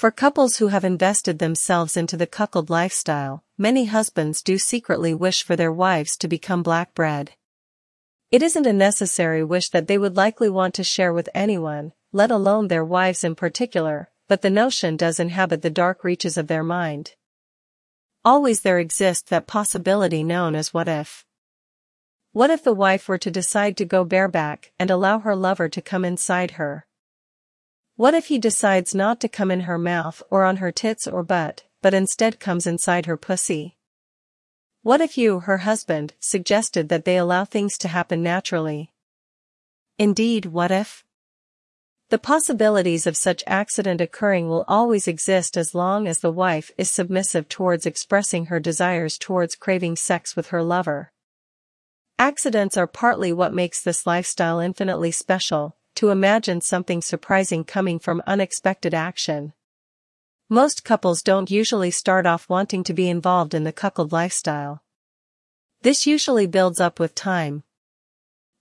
For couples who have invested themselves into the cuckold lifestyle, many husbands do secretly wish for their wives to become black bred. It isn't a necessary wish that they would likely want to share with anyone, let alone their wives in particular, but the notion does inhabit the dark reaches of their mind. Always there exists that possibility known as what if. What if the wife were to decide to go bareback and allow her lover to come inside her? What if he decides not to come in her mouth or on her tits or butt, but instead comes inside her pussy? What if you, her husband, suggested that they allow things to happen naturally? Indeed, what if? The possibilities of such accident occurring will always exist as long as the wife is submissive towards expressing her desires towards craving sex with her lover. Accidents are partly what makes this lifestyle infinitely special, to imagine something surprising coming from unexpected action. Most couples don't usually start off wanting to be involved in the cuckold lifestyle. This usually builds up with time.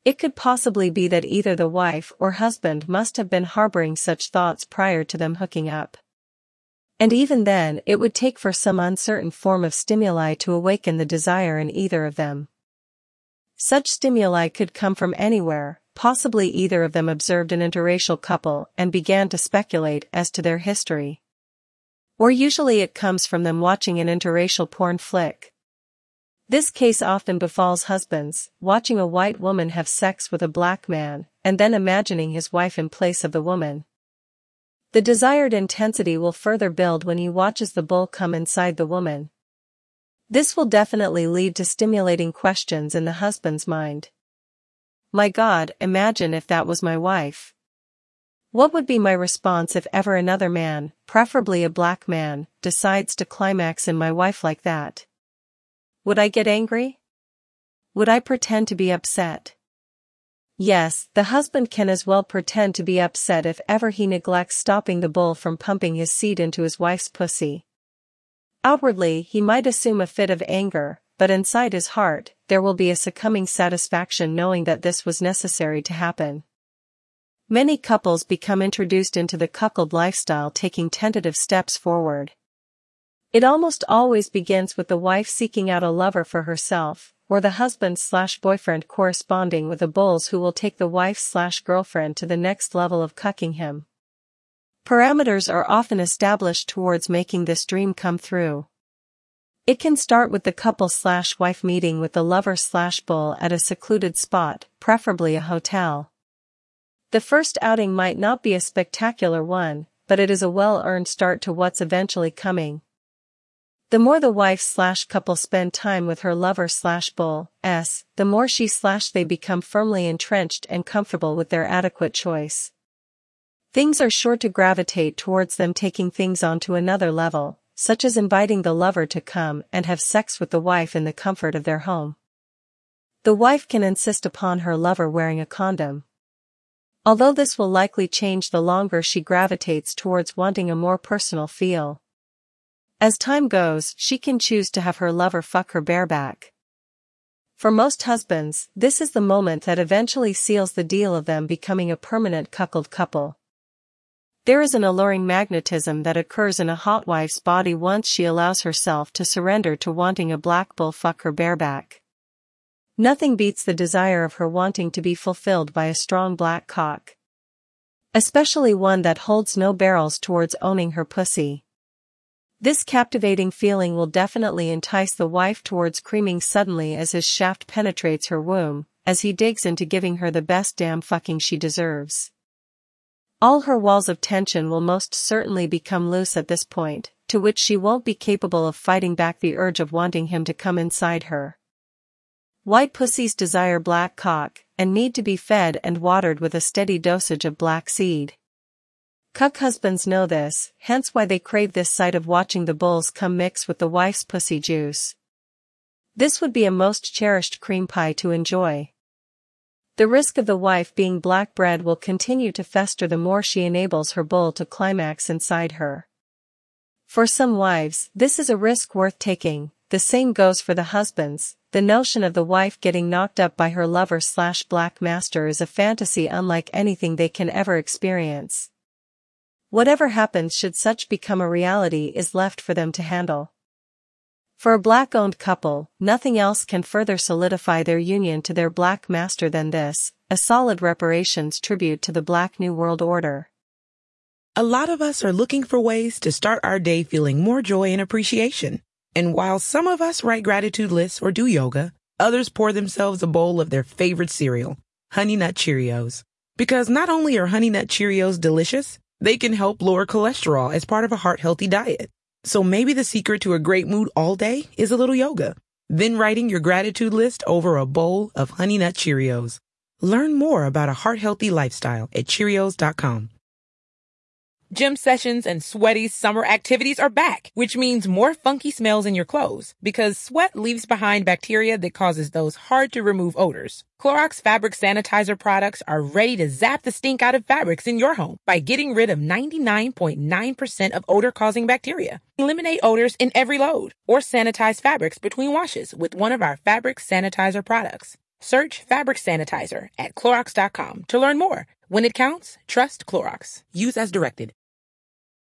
It could possibly be that either the wife or husband must have been harboring such thoughts prior to them hooking up. And even then, it would take for some uncertain form of stimuli to awaken the desire in either of them. Such stimuli could come from anywhere, possibly either of them observed an interracial couple and began to speculate as to their history. Or usually it comes from them watching an interracial porn flick. This case often befalls husbands, watching a white woman have sex with a black man, and then imagining his wife in place of the woman. The desired intensity will further build when he watches the bull come inside the woman. This will definitely lead to stimulating questions in the husband's mind. My God, imagine if that was my wife. What would be my response if ever another man, preferably a black man, decides to climax in my wife like that? Would I get angry? Would I pretend to be upset? Yes, the husband can as well pretend to be upset if ever he neglects stopping the bull from pumping his seed into his wife's pussy. Outwardly, he might assume a fit of anger, but inside his heart, there will be a succumbing satisfaction knowing that this was necessary to happen. Many couples become introduced into the cuckold lifestyle taking tentative steps forward. It almost always begins with the wife seeking out a lover for herself, or the husband slash boyfriend corresponding with the bulls who will take the wife slash girlfriend to the next level of cucking him. Parameters are often established towards making this dream come through. It can start with the couple slash wife meeting with the lover slash bull at a secluded spot, preferably a hotel. The first outing might not be a spectacular one, but it is a well-earned start to what's eventually coming. The more the wife slash couple spend time with her lover slash bull, s, the more she slash they become firmly entrenched and comfortable with their adequate choice. Things are sure to gravitate towards them taking things on to another level, such as inviting the lover to come and have sex with the wife in the comfort of their home. The wife can insist upon her lover wearing a condom. Although this will likely change the longer she gravitates towards wanting a more personal feel. As time goes, she can choose to have her lover fuck her bareback. For most husbands, this is the moment that eventually seals the deal of them becoming a permanent cuckold couple. There is an alluring magnetism that occurs in a hot wife's body once she allows herself to surrender to wanting a black bull fuck her bareback. Nothing beats the desire of her wanting to be fulfilled by a strong black cock. Especially one that holds no barrels towards owning her pussy. This captivating feeling will definitely entice the wife towards creaming suddenly as his shaft penetrates her womb, as he digs into giving her the best damn fucking she deserves. All her walls of tension will most certainly become loose at this point, to which she won't be capable of fighting back the urge of wanting him to come inside her. White pussies desire black cock, and need to be fed and watered with a steady dosage of black seed. Cuck husbands know this, hence why they crave this sight of watching the bulls come mix with the wife's pussy juice. This would be a most cherished cream pie to enjoy. The risk of the wife being black bred will continue to fester the more she enables her bull to climax inside her. For some wives, this is a risk worth taking, the same goes for the husbands, the notion of the wife getting knocked up by her lover slash black master is a fantasy unlike anything they can ever experience. Whatever happens should such become a reality is left for them to handle. For a black-owned couple, nothing else can further solidify their union to their black master than this, a solid reparations tribute to the Black New World Order. A lot of us are looking for ways to start our day feeling more joy and appreciation. And while some of us write gratitude lists or do yoga, others pour themselves a bowl of their favorite cereal, Honey Nut Cheerios. Because not only are Honey Nut Cheerios delicious, they can help lower cholesterol as part of a heart healthy diet. So maybe the secret to a great mood all day is a little yoga. Then writing your gratitude list over a bowl of Honey Nut Cheerios. Learn more about a heart healthy lifestyle at Cheerios.com. Gym sessions and sweaty summer activities are back, which means more funky smells in your clothes because sweat leaves behind bacteria that causes those hard to remove odors. Clorox fabric sanitizer products are ready to zap the stink out of fabrics in your home by getting rid of 99.9% of odor causing bacteria. Eliminate odors in every load or sanitize fabrics between washes with one of our fabric sanitizer products. Search fabric sanitizer at Clorox.com to learn more. When it counts, trust Clorox. Use as directed.